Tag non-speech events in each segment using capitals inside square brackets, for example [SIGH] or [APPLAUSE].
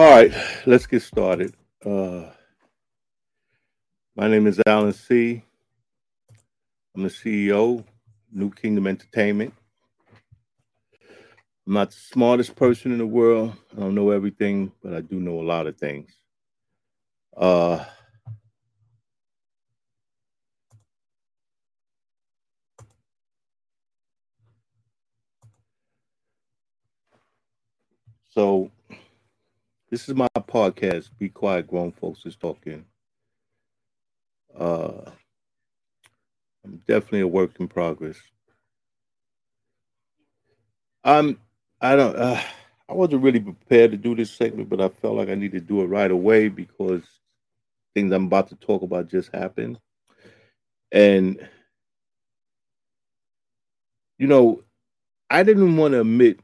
All right, let's get started. Uh, my name is Alan C. I'm the CEO, New Kingdom Entertainment. I'm not the smartest person in the world. I don't know everything, but I do know a lot of things. Uh, so this is my podcast, Be Quiet Grown Folks is Talking. Uh, I'm definitely a work in progress. I'm I don't uh, I wasn't really prepared to do this segment, but I felt like I need to do it right away because things I'm about to talk about just happened. And you know, I didn't want to admit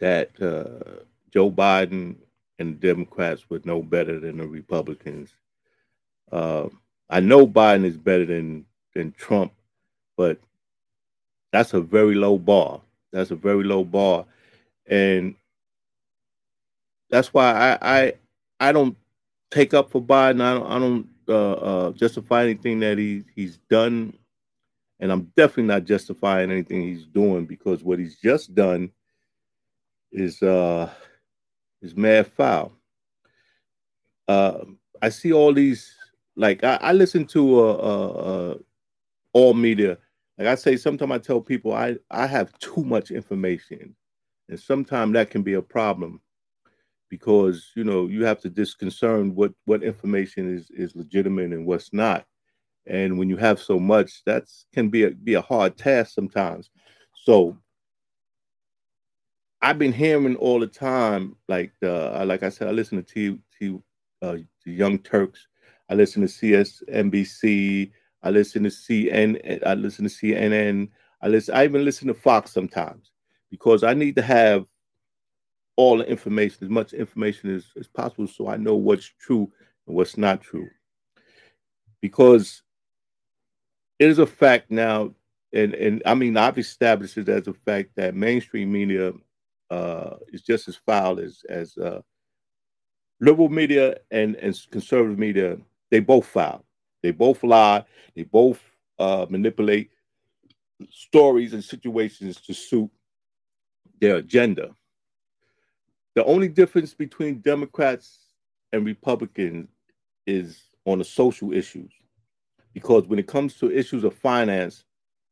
that uh, Joe Biden and the Democrats were no better than the Republicans. Uh, I know Biden is better than than Trump, but that's a very low bar. That's a very low bar, and that's why I I, I don't take up for Biden. I don't I don't uh, uh, justify anything that he he's done, and I'm definitely not justifying anything he's doing because what he's just done is uh is mad foul. Uh, I see all these like I, I listen to uh, uh, uh, all media. Like I say, sometimes I tell people I I have too much information, and sometimes that can be a problem because you know you have to disconcern what what information is is legitimate and what's not. And when you have so much, that's can be a be a hard task sometimes. So I've been hearing all the time, like uh, like I said, I listen to T, T uh, Young Turks, I listen to CSNBC, I listen to CN, I listen to CNN, I listen, I even listen to Fox sometimes because I need to have all the information, as much information as, as possible, so I know what's true and what's not true. Because it is a fact now, and and I mean I've established it as a fact that mainstream media uh, is just as foul as as uh, liberal media and and conservative media. They both foul. They both lie. They both uh, manipulate stories and situations to suit their agenda. The only difference between Democrats and Republicans is on the social issues. Because when it comes to issues of finance,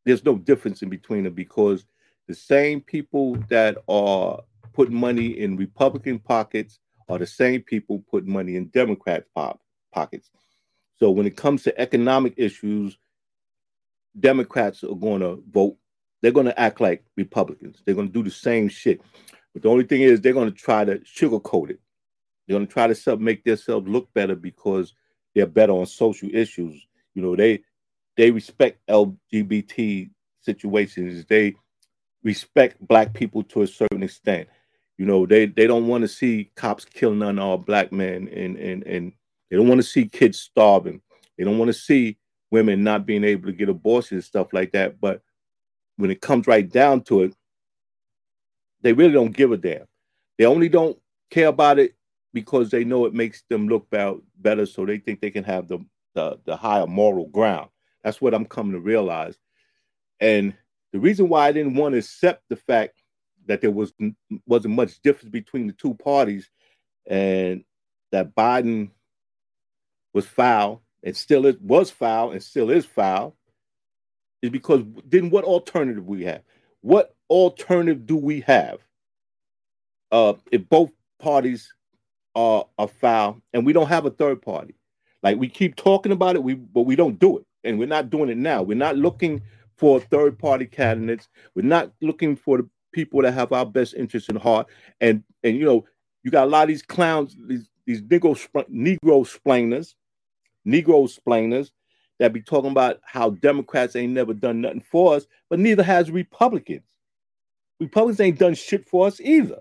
there's no difference in between them because the same people that are putting money in Republican pockets are the same people putting money in Democrat pop pockets. So when it comes to economic issues, Democrats are going to vote. They're going to act like Republicans. They're going to do the same shit. But the only thing is, they're going to try to sugarcoat it. They're going to try to make themselves look better because they're better on social issues. You know, they they respect LGBT situations. They respect black people to a certain extent. You know, they they don't want to see cops killing none all black men and and and they don't want to see kids starving. They don't want to see women not being able to get abortions and stuff like that. But when it comes right down to it, they really don't give a damn. They only don't care about it because they know it makes them look better, so they think they can have the, the the higher moral ground. That's what I'm coming to realize. And the reason why I didn't want to accept the fact that there was wasn't much difference between the two parties, and that Biden was foul and still is, was foul and still is foul, is because then what alternative we have? What alternative do we have? Uh, if both parties are are foul and we don't have a third party, like we keep talking about it, we but we don't do it, and we're not doing it now. We're not looking for third party candidates. We're not looking for the people that have our best interests in heart. And and you know, you got a lot of these clowns, these these Negro Negro splainers, Negro splainers that be talking about how Democrats ain't never done nothing for us, but neither has Republicans. Republicans ain't done shit for us either.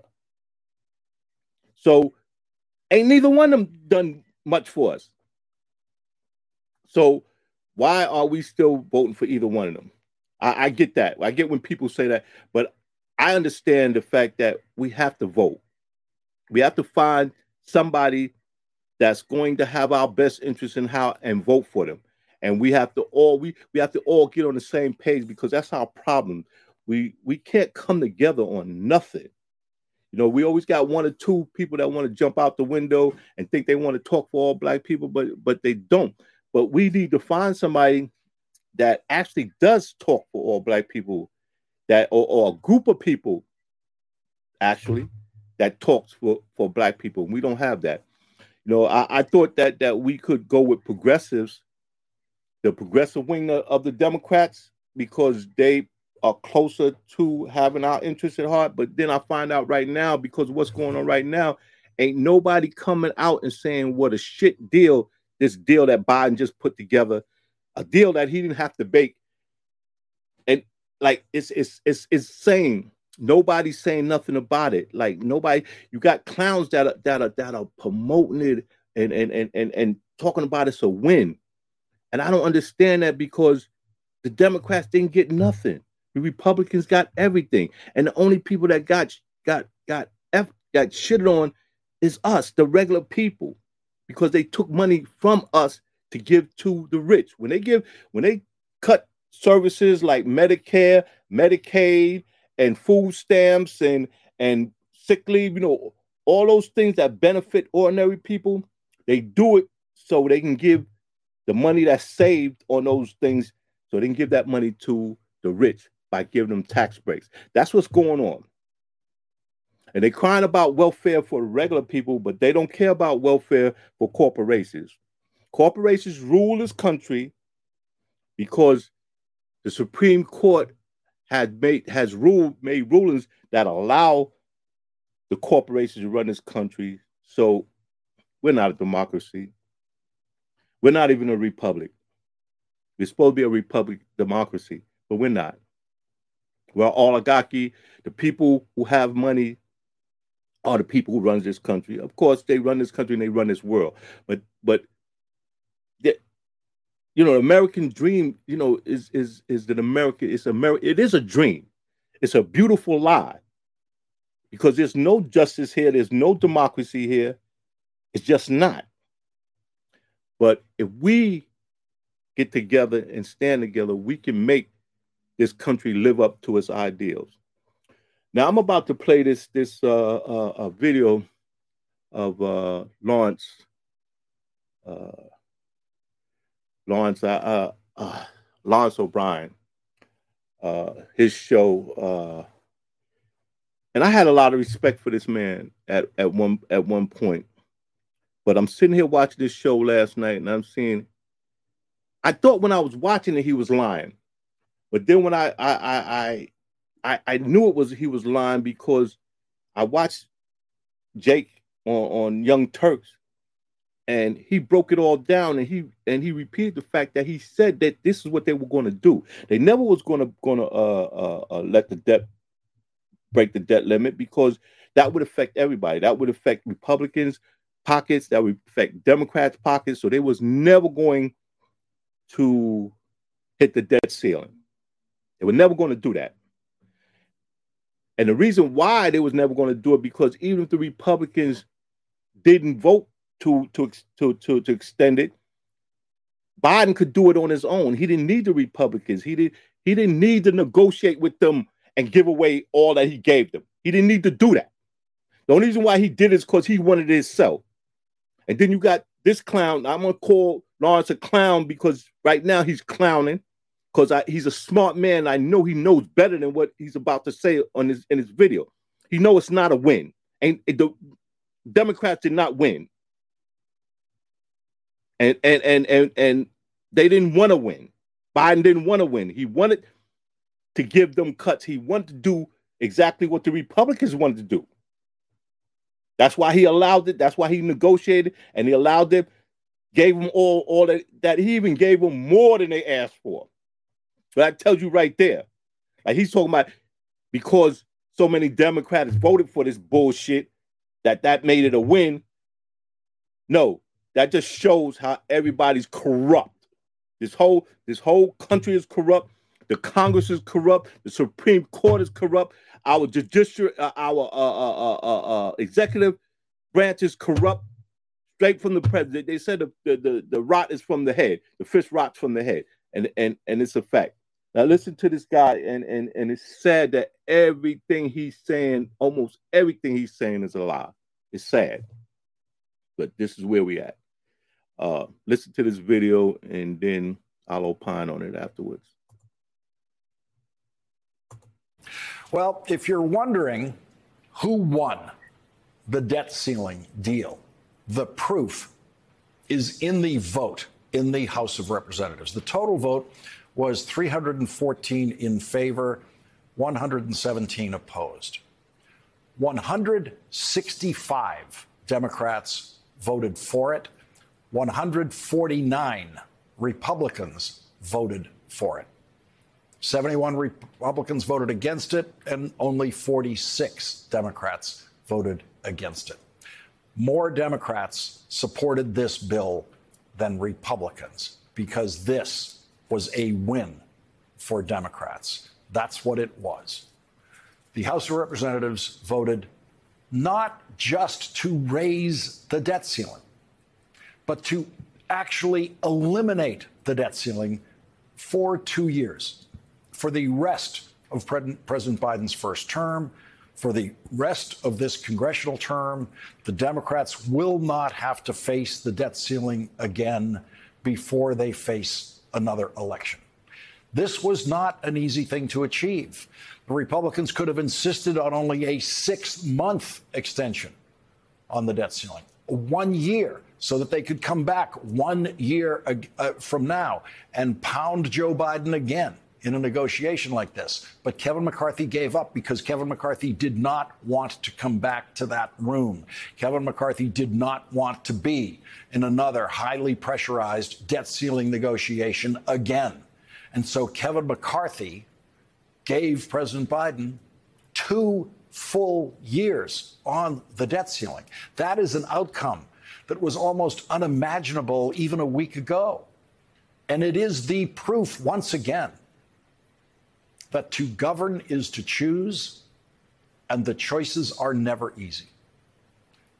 So ain't neither one of them done much for us. So why are we still voting for either one of them? I, I get that. I get when people say that, but I understand the fact that we have to vote. We have to find somebody that's going to have our best interest in how and vote for them. And we have to all we we have to all get on the same page because that's our problem. We we can't come together on nothing. You know, we always got one or two people that want to jump out the window and think they want to talk for all black people, but but they don't. But we need to find somebody that actually does talk for all black people, that or, or a group of people actually that talks for, for black people. We don't have that. You know, I, I thought that that we could go with progressives, the progressive wing of the Democrats, because they are closer to having our interests at heart. But then I find out right now, because what's going on right now, ain't nobody coming out and saying what a shit deal this deal that Biden just put together, a deal that he didn't have to bake. And like it's it's it's it's saying nobody's saying nothing about it. Like nobody, you got clowns that are that are that are promoting it and and and and, and talking about it's a win. And I don't understand that because the Democrats didn't get nothing. The Republicans got everything, and the only people that got got got F, got shitted on is us, the regular people, because they took money from us to give to the rich. When they give, when they cut services like Medicare, Medicaid, and food stamps, and and sick leave, you know, all those things that benefit ordinary people, they do it so they can give the money that's saved on those things, so they can give that money to the rich by giving them tax breaks. That's what's going on. And they're crying about welfare for regular people, but they don't care about welfare for corporations. Corporations rule this country because the Supreme Court has made has ruled made rulings that allow the corporations to run this country. So we're not a democracy. We're not even a republic. We're supposed to be a republic democracy, but we're not. We're oligarchy, the people who have money are the people who run this country. Of course, they run this country and they run this world. But but you know, American dream, you know, is is is that America it's America it is a dream. It's a beautiful lie. Because there's no justice here, there's no democracy here. It's just not. But if we get together and stand together, we can make this country live up to its ideals. Now I'm about to play this this uh, uh, video of uh, Lawrence uh, Lawrence uh, uh, Lawrence O'Brien, uh, his show, Uh and I had a lot of respect for this man at, at one at one point. But I'm sitting here watching this show last night, and I'm seeing. I thought when I was watching it, he was lying. But then when I I I I, I knew it was he was lying because I watched Jake on, on Young Turks and he broke it all down and he and he repeated the fact that he said that this is what they were going to do. They never was going to going to uh, uh, uh, let the debt break the debt limit because that would affect everybody. That would affect Republicans pockets. That would affect Democrats pockets. So they was never going to hit the debt ceiling. They were never going to do that. And the reason why they was never going to do it because even if the Republicans didn't vote to to to to, to extend it, Biden could do it on his own. He didn't need the Republicans. He did he didn't need to negotiate with them and give away all that he gave them. He didn't need to do that. The only reason why he did it is because he wanted it himself. And then you got this clown. I'm gonna call Lawrence a clown because right now he's clowning because he's a smart man. I know he knows better than what he's about to say on his in his video. He know it's not a win, and the Democrats did not win, and and and and and they didn't want to win. Biden didn't want to win. He wanted to give them cuts. He wanted to do exactly what the Republicans wanted to do. That's why he allowed it. That's why he negotiated and he allowed them, gave them all, all that, that he even gave them more than they asked for. So that tells you right there. Like he's talking about because so many Democrats voted for this bullshit that that made it a win. No, that just shows how everybody's corrupt. This whole this whole country is corrupt. The Congress is corrupt. The Supreme Court is corrupt. Our judicial, uh, our uh, uh, uh, uh, uh executive branch is corrupt straight from the president. They said the, the, the, the rot is from the head, the fish rots from the head, and and and it's a fact. Now listen to this guy, and and and it's sad that everything he's saying, almost everything he's saying, is a lie. It's sad, but this is where we at. Uh, listen to this video, and then I'll opine on it afterwards. Well, if you're wondering who won the debt ceiling deal, the proof is in the vote in the House of Representatives. The total vote was 314 in favor, 117 opposed. 165 Democrats voted for it, 149 Republicans voted for it. 71 Republicans voted against it, and only 46 Democrats voted against it. More Democrats supported this bill than Republicans because this was a win for Democrats. That's what it was. The House of Representatives voted not just to raise the debt ceiling, but to actually eliminate the debt ceiling for two years for the rest of President Biden's first term. For the rest of this congressional term, the Democrats will not have to face the debt ceiling again before they face another election. This was not an easy thing to achieve. The Republicans could have insisted on only a six month extension on the debt ceiling, one year, so that they could come back one year uh, from now and pound Joe Biden again in a negotiation like this. But Kevin McCarthy gave up because Kevin McCarthy did not want to come back to that room. Kevin McCarthy did not want to be in another highly pressurized debt ceiling negotiation again. And so Kevin McCarthy gave President Biden two full years on the debt ceiling. That is an outcome that was almost unimaginable even a week ago. And it is the proof, once again, that to govern is to choose, and the choices are never easy.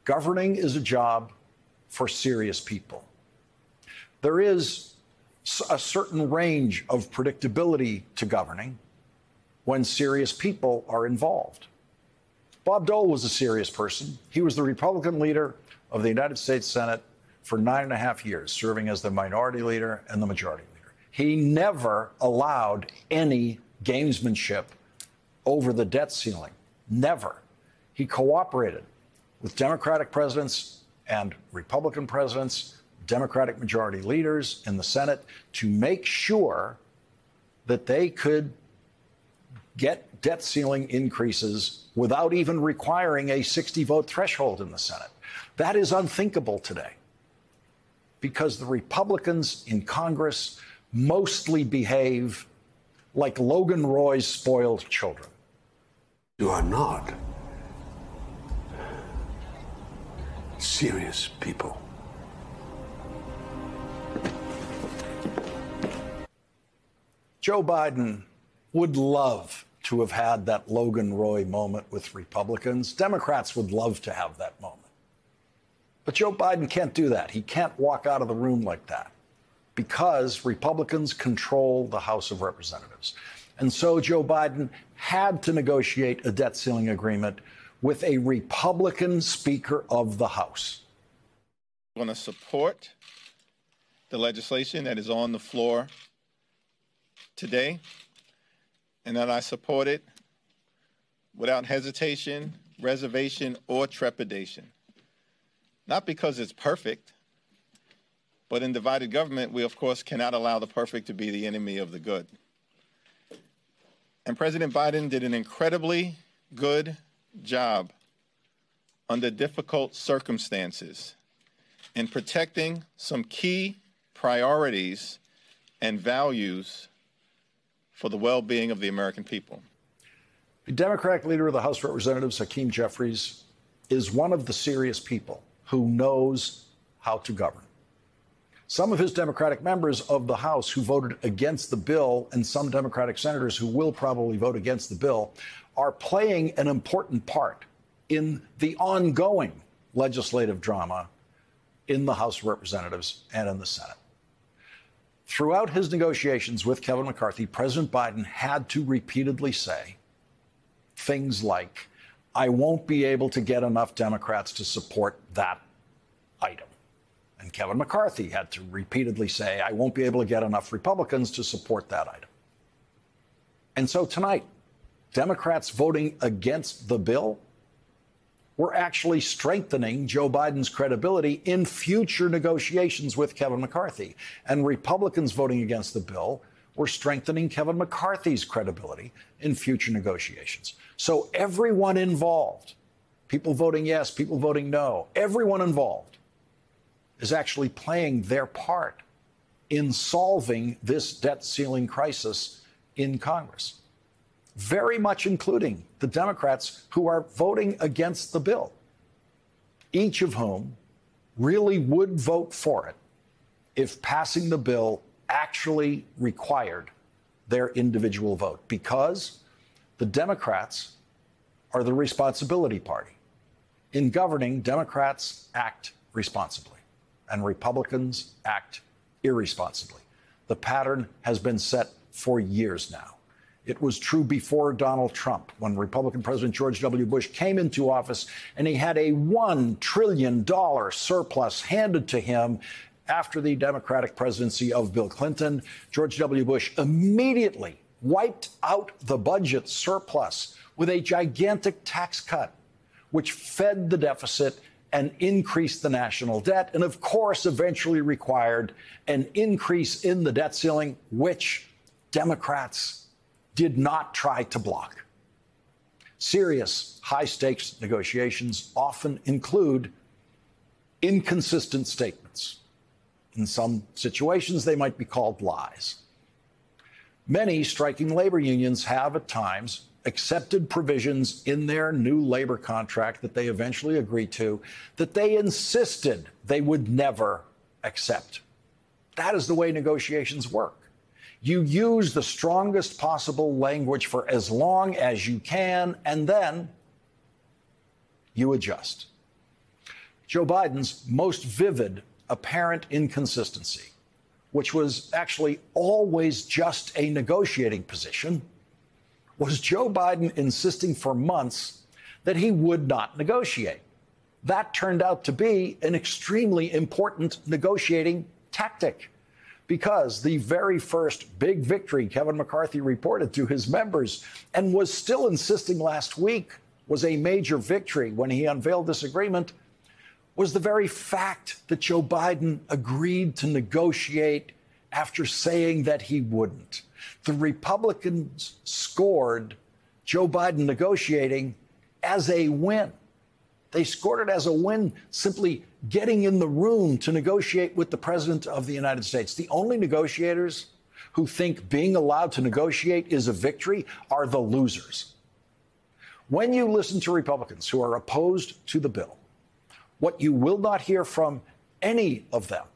Governing is a job for serious people. There is a certain range of predictability to governing when serious people are involved. Bob Dole was a serious person. He was the Republican leader of the United States Senate for nine and a half years, serving as the minority leader and the majority leader. He never allowed any gamesmanship over the debt ceiling. Never. He cooperated with Democratic presidents and Republican presidents, Democratic majority leaders in the Senate to make sure that they could get debt ceiling increases without even requiring a 60 vote threshold in the Senate. That is unthinkable today because the Republicans in Congress mostly behave like Logan Roy's spoiled children. You are not serious people. Joe Biden would love to have had that Logan Roy moment with Republicans. Democrats would love to have that moment. But Joe Biden can't do that. He can't walk out of the room like that because Republicans control the House of Representatives. And so Joe Biden had to negotiate a debt ceiling agreement with a Republican Speaker of the House. I'm going to support the legislation that is on the floor today, and that I support it without hesitation, reservation, or trepidation. Not because it's perfect, but in divided government, we of course cannot allow the perfect to be the enemy of the good. And President Biden did an incredibly good job under difficult circumstances in protecting some key priorities and values for the well being of the American people. The Democratic leader of the House of Representatives, Hakeem Jeffries, is one of the serious people who knows how to govern. Some of his Democratic members of the House who voted against the bill, and some Democratic senators who will probably vote against the bill, are playing an important part in the ongoing legislative drama in the House of Representatives and in the Senate. Throughout his negotiations with Kevin McCarthy, President Biden had to repeatedly say things like, I won't be able to get enough Democrats to support that item. And Kevin McCarthy had to repeatedly say, I won't be able to get enough Republicans to support that item. And so tonight, Democrats voting against the bill were actually strengthening Joe Biden's credibility in future negotiations with Kevin McCarthy. And Republicans voting against the bill were strengthening Kevin McCarthy's credibility in future negotiations. So everyone involved, people voting yes, people voting no, everyone involved is actually playing their part in solving this debt ceiling crisis in Congress very much including the Democrats who are voting against the bill, each of whom really would vote for it if passing the bill actually required their individual vote, because the Democrats are the responsibility party. In governing, Democrats act responsibly, and Republicans act irresponsibly. The pattern has been set for years now. It was true before Donald Trump, when Republican President George W. Bush came into office and he had a $1 trillion surplus handed to him after the Democratic presidency of Bill Clinton. George W. Bush immediately wiped out the budget surplus with a gigantic tax cut, which fed the deficit and increased the national debt, and of course, eventually required an increase in the debt ceiling, which Democrats did not try to block. Serious, high stakes negotiations often include inconsistent statements. In some situations, they might be called lies. Many striking labor unions have at times accepted provisions in their new labor contract that they eventually agreed to that they insisted they would never accept. That is the way negotiations work. You use the strongest possible language for as long as you can, and then you adjust. Joe Biden's most vivid apparent inconsistency, which was actually always just a negotiating position, was Joe Biden insisting for months that he would not negotiate. That turned out to be an extremely important negotiating tactic because the very first big victory Kevin McCarthy reported to his members and was still insisting last week was a major victory when he unveiled this agreement was the very fact that Joe Biden agreed to negotiate after saying that he wouldn't. The Republicans scored Joe Biden negotiating as a win. They scored it as a win simply getting in the room to negotiate with the President of the United States. The only negotiators who think being allowed to negotiate is a victory are the losers. When you listen to Republicans who are opposed to the bill, what you will not hear from any of them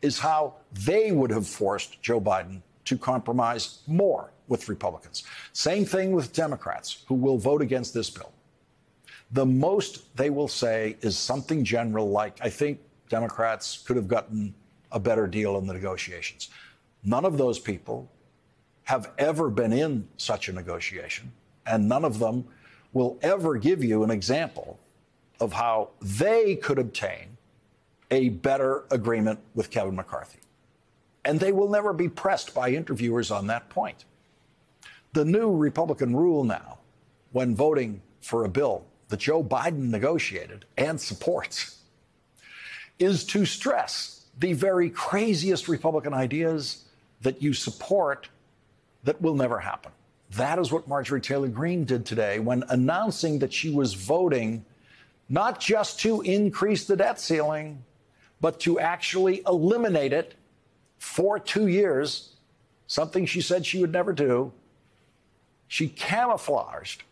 is how they would have forced Joe Biden to compromise more with Republicans. Same thing with Democrats who will vote against this bill the most they will say is something general like, I think Democrats could have gotten a better deal in the negotiations. None of those people have ever been in such a negotiation, and none of them will ever give you an example of how they could obtain a better agreement with Kevin McCarthy. And they will never be pressed by interviewers on that point. The new Republican rule now, when voting for a bill that Joe Biden negotiated and supports is to stress the very craziest Republican ideas that you support that will never happen. That is what Marjorie Taylor Greene did today when announcing that she was voting not just to increase the debt ceiling, but to actually eliminate it for two years, something she said she would never do. She camouflaged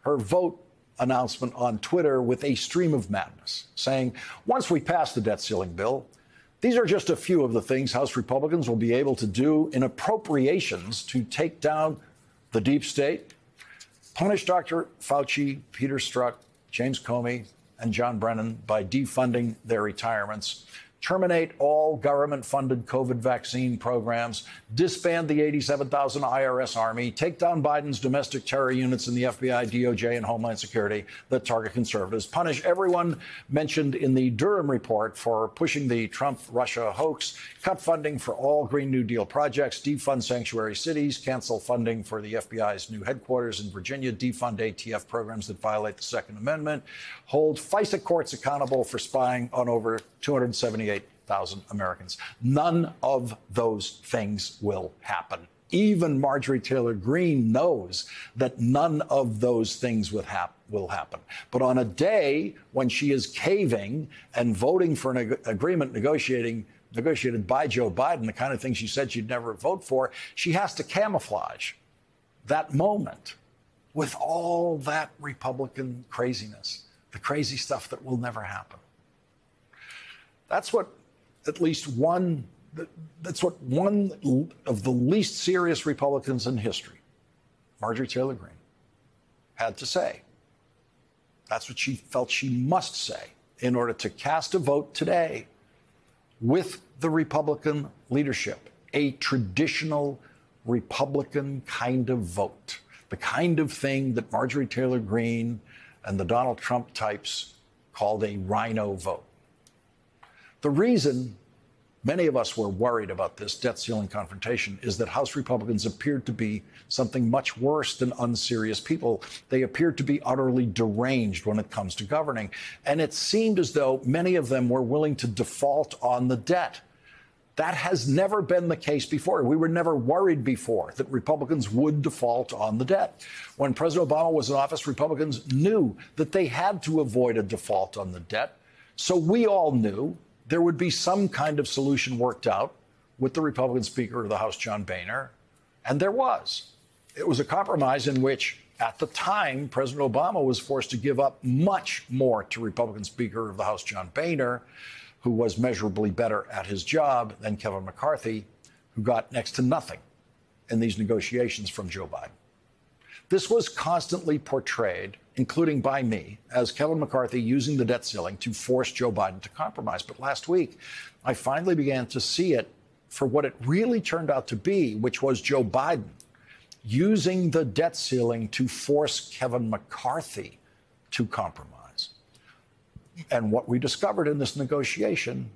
her vote announcement on Twitter with a stream of madness, saying, once we pass the debt ceiling bill, these are just a few of the things House Republicans will be able to do in appropriations to take down the deep state, punish Dr. Fauci, Peter Strzok, James Comey, and John Brennan by defunding their retirements terminate all government funded COVID vaccine programs, disband the 87,000 IRS Army, take down Biden's domestic terror units in the FBI, DOJ, and Homeland Security that target conservatives, punish everyone mentioned in the Durham report for pushing the Trump Russia hoax, cut funding for all Green New Deal projects, defund sanctuary cities, cancel funding for the FBI's new headquarters in Virginia, defund ATF programs that violate the Second Amendment, hold FISA courts accountable for spying on over 278,000 Americans. None of those things will happen. Even Marjorie Taylor Greene knows that none of those things will, hap- will happen. But on a day when she is caving and voting for an ag- agreement negotiating negotiated by Joe Biden, the kind of thing she said she'd never vote for, she has to camouflage that moment with all that Republican craziness, the crazy stuff that will never happen. That's what at least one that's what one of the least serious Republicans in history, Marjorie Taylor Greene, had to say. That's what she felt she must say in order to cast a vote today with the Republican leadership, a traditional Republican kind of vote, the kind of thing that Marjorie Taylor Greene and the Donald Trump types called a RINO vote. The reason many of us were worried about this debt ceiling confrontation is that House Republicans appeared to be something much worse than unserious people. They appeared to be utterly deranged when it comes to governing. And it seemed as though many of them were willing to default on the debt. That has never been the case before. We were never worried before that Republicans would default on the debt. When President Obama was in office, Republicans knew that they had to avoid a default on the debt. So we all knew there would be some kind of solution worked out with the Republican Speaker of the House, John Boehner, and there was. It was a compromise in which, at the time, President Obama was forced to give up much more to Republican Speaker of the House, John Boehner, who was measurably better at his job than Kevin McCarthy, who got next to nothing in these negotiations from Joe Biden. This was constantly portrayed, including by me, as Kevin McCarthy using the debt ceiling to force Joe Biden to compromise. But last week, I finally began to see it for what it really turned out to be, which was Joe Biden using the debt ceiling to force Kevin McCarthy to compromise. And what we discovered in this negotiation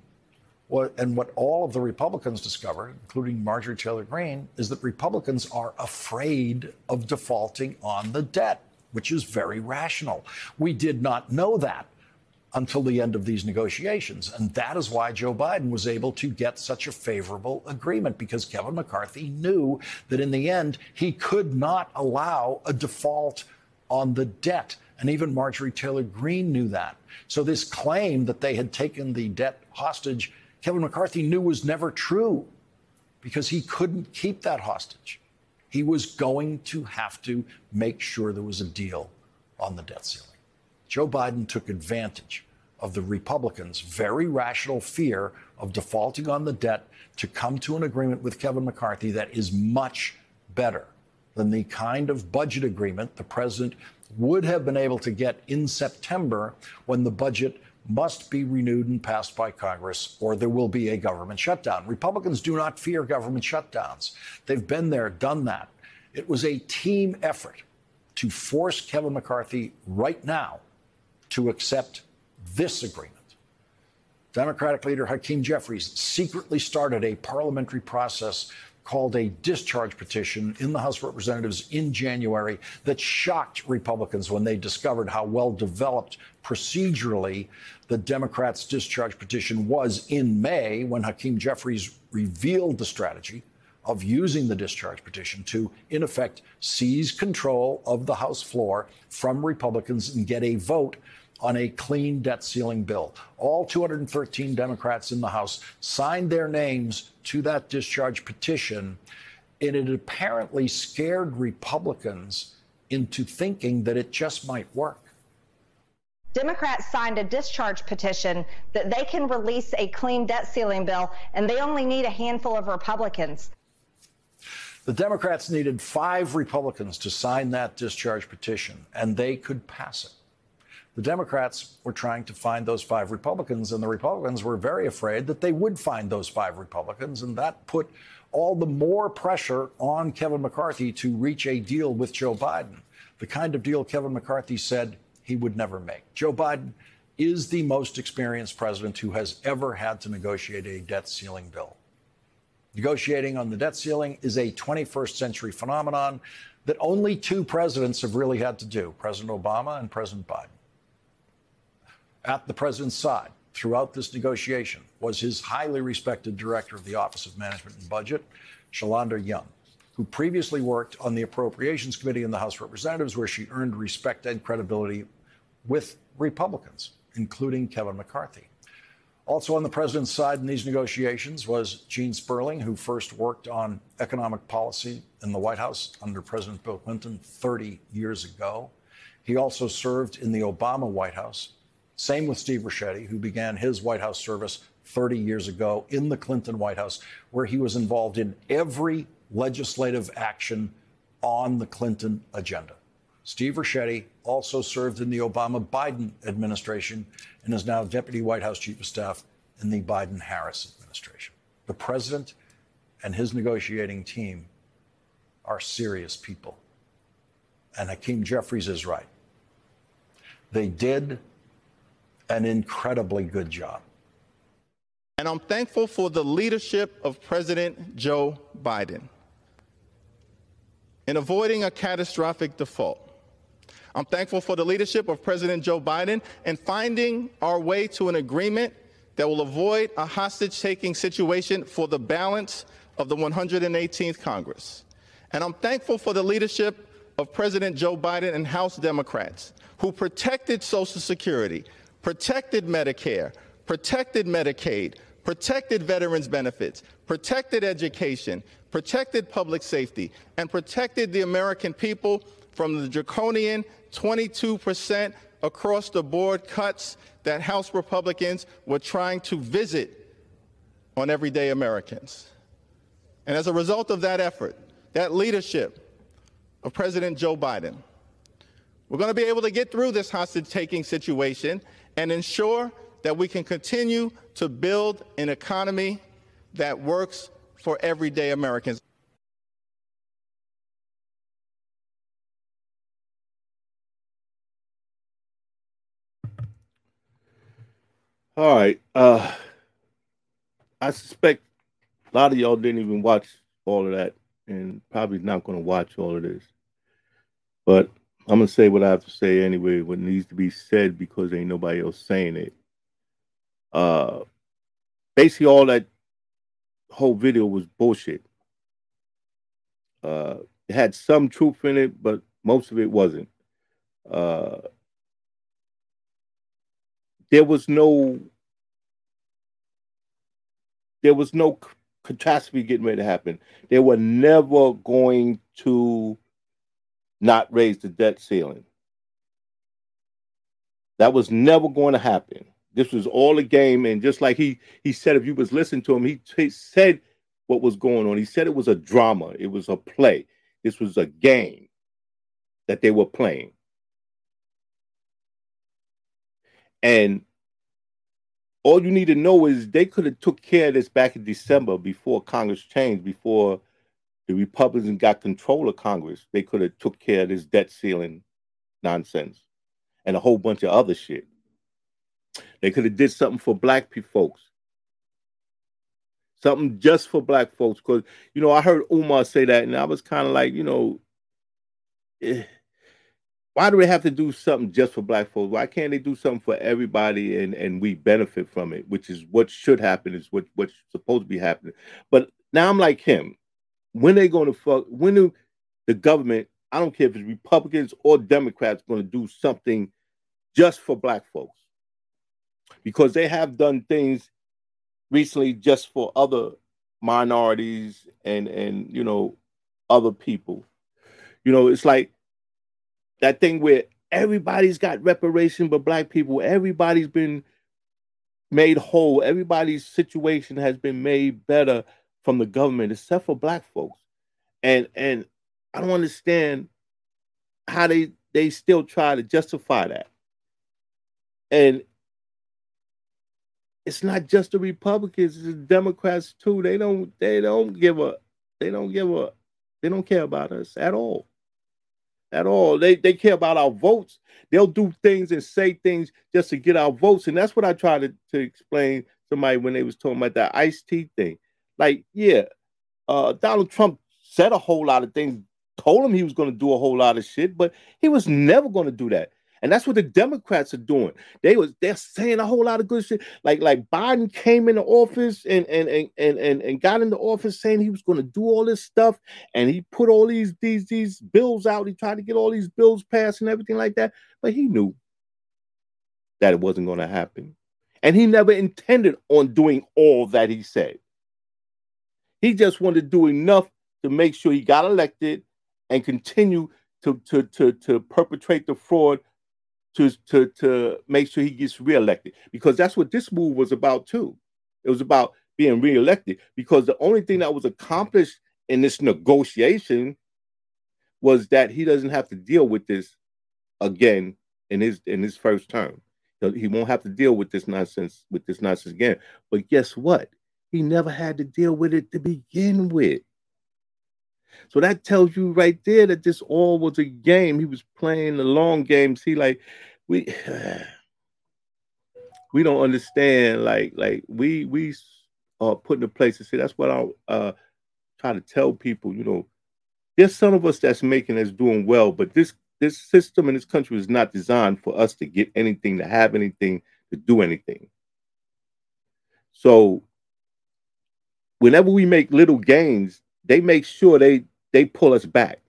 and what all of the Republicans discovered, including Marjorie Taylor Greene, is that Republicans are afraid of defaulting on the debt, which is very rational. We did not know that until the end of these negotiations. And that is why Joe Biden was able to get such a favorable agreement because Kevin McCarthy knew that in the end, he could not allow a default on the debt. And even Marjorie Taylor Greene knew that. So this claim that they had taken the debt hostage Kevin McCarthy knew was never true because he couldn't keep that hostage. He was going to have to make sure there was a deal on the debt ceiling. Joe Biden took advantage of the Republicans' very rational fear of defaulting on the debt to come to an agreement with Kevin McCarthy that is much better than the kind of budget agreement the president would have been able to get in September when the budget must be renewed and passed by Congress, or there will be a government shutdown. Republicans do not fear government shutdowns. They've been there, done that. It was a team effort to force Kevin McCarthy right now to accept this agreement. Democratic leader Hakeem Jeffries secretly started a parliamentary process called a discharge petition in the House of Representatives in January that shocked Republicans when they discovered how well developed procedurally the Democrats' discharge petition was in May when Hakeem Jeffries revealed the strategy of using the discharge petition to, in effect, seize control of the House floor from Republicans and get a vote on a clean debt ceiling bill. All 213 Democrats in the House signed their names to that discharge petition, and it apparently scared Republicans into thinking that it just might work. Democrats signed a discharge petition that they can release a clean debt ceiling bill, and they only need a handful of Republicans. The Democrats needed five Republicans to sign that discharge petition, and they could pass it. The Democrats were trying to find those five Republicans, and the Republicans were very afraid that they would find those five Republicans, and that put all the more pressure on Kevin McCarthy to reach a deal with Joe Biden, the kind of deal Kevin McCarthy said he would never make. Joe Biden is the most experienced president who has ever had to negotiate a debt ceiling bill. Negotiating on the debt ceiling is a 21st century phenomenon that only two presidents have really had to do President Obama and President Biden. At the president's side, throughout this negotiation, was his highly respected director of the Office of Management and Budget, Shalanda Young, who previously worked on the Appropriations Committee in the House of Representatives, where she earned respect and credibility with Republicans, including Kevin McCarthy. Also on the president's side in these negotiations was Gene Sperling, who first worked on economic policy in the White House under President Bill Clinton 30 years ago. He also served in the Obama White House. Same with Steve Ricchetti, who began his White House service 30 years ago in the Clinton White House, where he was involved in every legislative action on the Clinton agenda. Steve Ricchetti also served in the Obama Biden administration and is now Deputy White House Chief of Staff in the Biden Harris administration. The president and his negotiating team are serious people. And Hakeem Jeffries is right. They did an incredibly good job. And I'm thankful for the leadership of President Joe Biden in avoiding a catastrophic default. I'm thankful for the leadership of President Joe Biden in finding our way to an agreement that will avoid a hostage taking situation for the balance of the 118th Congress. And I'm thankful for the leadership of President Joe Biden and House Democrats who protected Social Security, protected Medicare, protected Medicaid, protected veterans benefits, protected education, protected public safety, and protected the American people from the draconian 22% across the board cuts that House Republicans were trying to visit on everyday Americans. And as a result of that effort, that leadership of President Joe Biden, we're going to be able to get through this hostage taking situation and ensure that we can continue to build an economy that works for everyday Americans. All right. Uh I suspect a lot of y'all didn't even watch all of that and probably not going to watch all of this. But I'm to say what I have to say anyway, what needs to be said because ain't nobody else saying it. Uh basically all that whole video was bullshit. Uh it had some truth in it, but most of it wasn't. Uh there was no there was no catastrophe getting ready to happen. They were never going to not raise the debt ceiling. That was never going to happen. This was all a game, and just like he he said, if you was listening to him, he, he said what was going on. He said it was a drama. It was a play. This was a game that they were playing. And all you need to know is they could have took care of this back in December before Congress changed, before the Republicans got control of Congress. They could have took care of this debt ceiling nonsense and a whole bunch of other shit. They could have did something for black folks. Something just for black folks. Because, you know, I heard Umar say that, and I was kind of like, you know, eh why do they have to do something just for black folks? Why can't they do something for everybody and and we benefit from it, which is what should happen, is what what's supposed to be happening. But now I'm like him. When they going to fuck? When do the government? I don't care if it's Republicans or Democrats going to do something just for black folks, because they have done things recently just for other minorities and and you know other people. You know, it's like that thing where everybody's got reparation but black people everybody's been made whole everybody's situation has been made better from the government except for black folks and and i don't understand how they they still try to justify that and it's not just the Republicans, it's the Democrats too. They don't they don't give a they don't give a they don't care about us at all. At all. They they care about our votes. They'll do things and say things just to get our votes. And that's what I tried to, to explain to somebody when they was talking about that Ice-T thing. Like, yeah, uh, Donald Trump said a whole lot of things, told him he was going to do a whole lot of shit, but he was never going to do that. And that's what the Democrats are doing. They was they're saying a whole lot of good shit. Like like Biden came into office and and and and and, and got into office saying he was going to do all this stuff, and he put all these these these bills out. He tried to get all these bills passed and everything like that, but he knew that it wasn't going to happen, and he never intended on doing all that he said. He just wanted to do enough to make sure he got elected and continue to to to to perpetrate the fraud to to to make sure he gets reelected because that's what this move was about too. It was about being reelected because the only thing that was accomplished in this negotiation was that he doesn't have to deal with this again in his in his first term. He won't have to deal with this nonsense with this nonsense again. But guess what? He never had to deal with it to begin with. So that tells you right there that this all was a game. He was playing the long game. See, like we [SIGHS] we don't understand. Like like we we are put in a place to see. that's what I uh try to tell people. You know, there's some of us that's making us doing well, but this this system in this country is not designed for us to get anything, to have anything, to do anything. So whenever we make little gains, they make sure they they pull us back.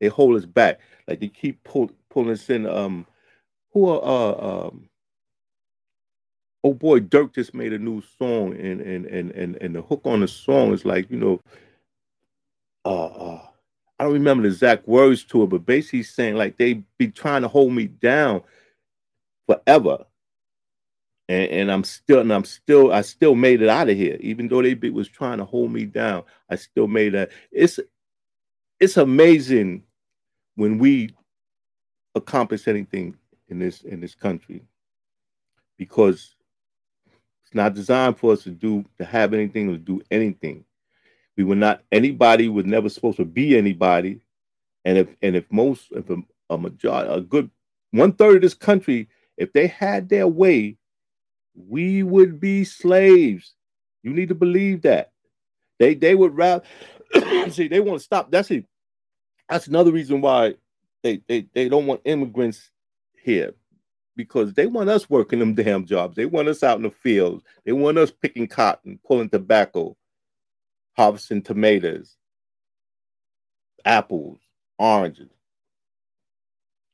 They hold us back. Like they keep pull, pulling us in. Um, who are uh, um, oh boy, Durk just made a new song, and and and and and the hook on the song is like you know, uh, uh I don't remember the exact words to it, but basically saying like they be trying to hold me down forever. And, and I'm still, and I'm still, I still made it out of here, even though they was trying to hold me down. I still made it. It's it's amazing when we accomplish anything in this in this country because it's not designed for us to do to have anything or do anything. We were not anybody was never supposed to be anybody, and if and if most if a, a majority a good one third of this country if they had their way, we would be slaves. You need to believe that. They they would rather [COUGHS] see they want to stop. That's it that's another reason why they, they, they don't want immigrants here because they want us working them damn jobs. They want us out in the fields. They want us picking cotton, pulling tobacco, harvesting tomatoes, apples, oranges,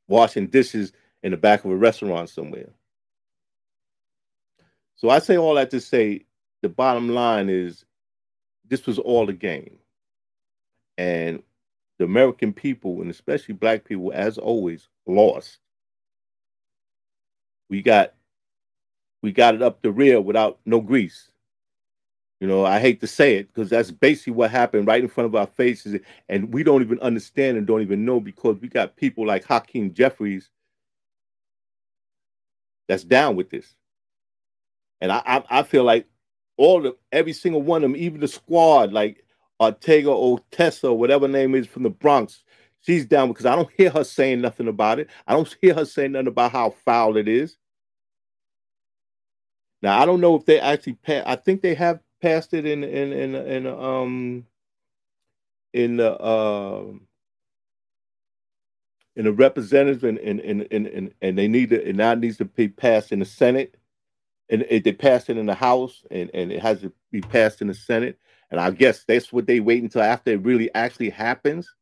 washing dishes in the back of a restaurant somewhere. So I say all that to say the bottom line is this was all a game. And the American people, and especially black people, as always, lost. We got we got it up the rear without no grease. You know, I hate to say it because that's basically what happened right in front of our faces, and we don't even understand and don't even know because we got people like Hakeem Jeffries that's down with this, and I I, I feel like all the every single one of them, even the squad, like Ortega Otessa, whatever name is from the Bronx, she's down because I don't hear her saying nothing about it. I don't hear her saying nothing about how foul it is. Now I don't know if they actually passed. I think they have passed it in in in in um in the uh, in the representatives and and and and, and they need to and now needs to be passed in the Senate and it, they passed it in the House and and it has to be passed in the Senate. And I guess that's what they wait until after it really actually happens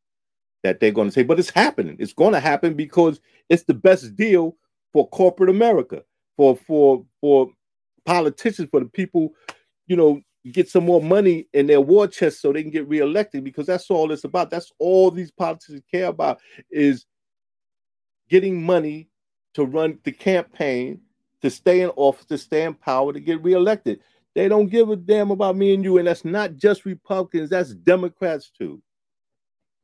that they're going to say, but it's happening. It's going to happen because it's the best deal for corporate America, for for for politicians, for the people, you know, get some more money in their war chest so they can get reelected because that's all it's about. That's all these politicians care about is getting money to run the campaign, to stay in office, to stay in power, to get reelected. They don't give a damn about me and you. And that's not just Republicans, that's Democrats too.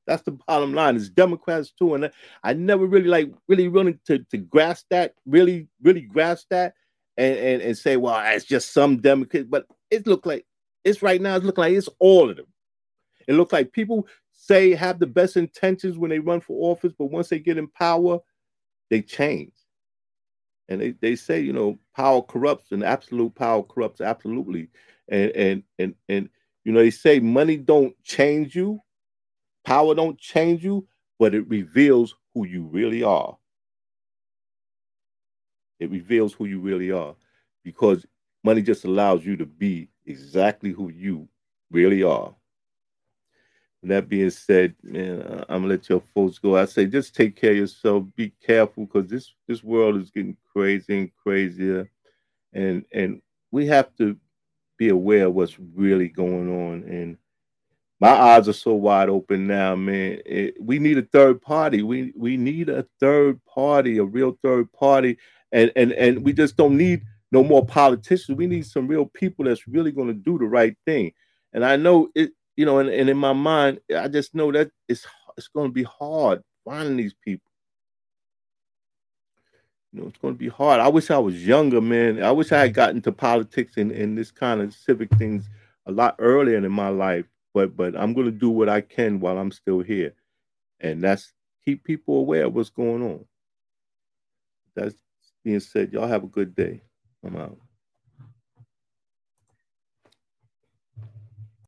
That's the bottom line. It's Democrats too, and I never really like really willing to to grasp that, really really grasp that, and and, and say, well, it's just some Democrats, but it looked like it's right now. It's looking like it's all of them. It looks like people say have the best intentions when they run for office, but once they get in power, they change. And they, they say, you know, power corrupts and absolute power corrupts absolutely. And and and and you know, they say money don't change you, power don't change you, but it reveals who you really are. It reveals who you really are because money just allows you to be exactly who you really are. That being said, man, I'm gonna let your folks go. I say just take care of yourself, be careful, because this this world is getting crazy and crazier, and and we have to be aware of what's really going on. And my eyes are so wide open now, man. It, we need a third party. We we need a third party, a real third party, and and and we just don't need no more politicians. We need some real people that's really to do the right thing. And I know it, you know, and, and in my mind, I just know that it's it's going to be hard finding these people. You know, it's going to be hard. I wish I was younger, man. I wish I had mm-hmm. gotten to politics and, and this kind of civic things a lot earlier in my life. But but I'm going to do what I can while I'm still here, and that's keep people aware of what's going on. That's being said, y'all have a good day. I'm out.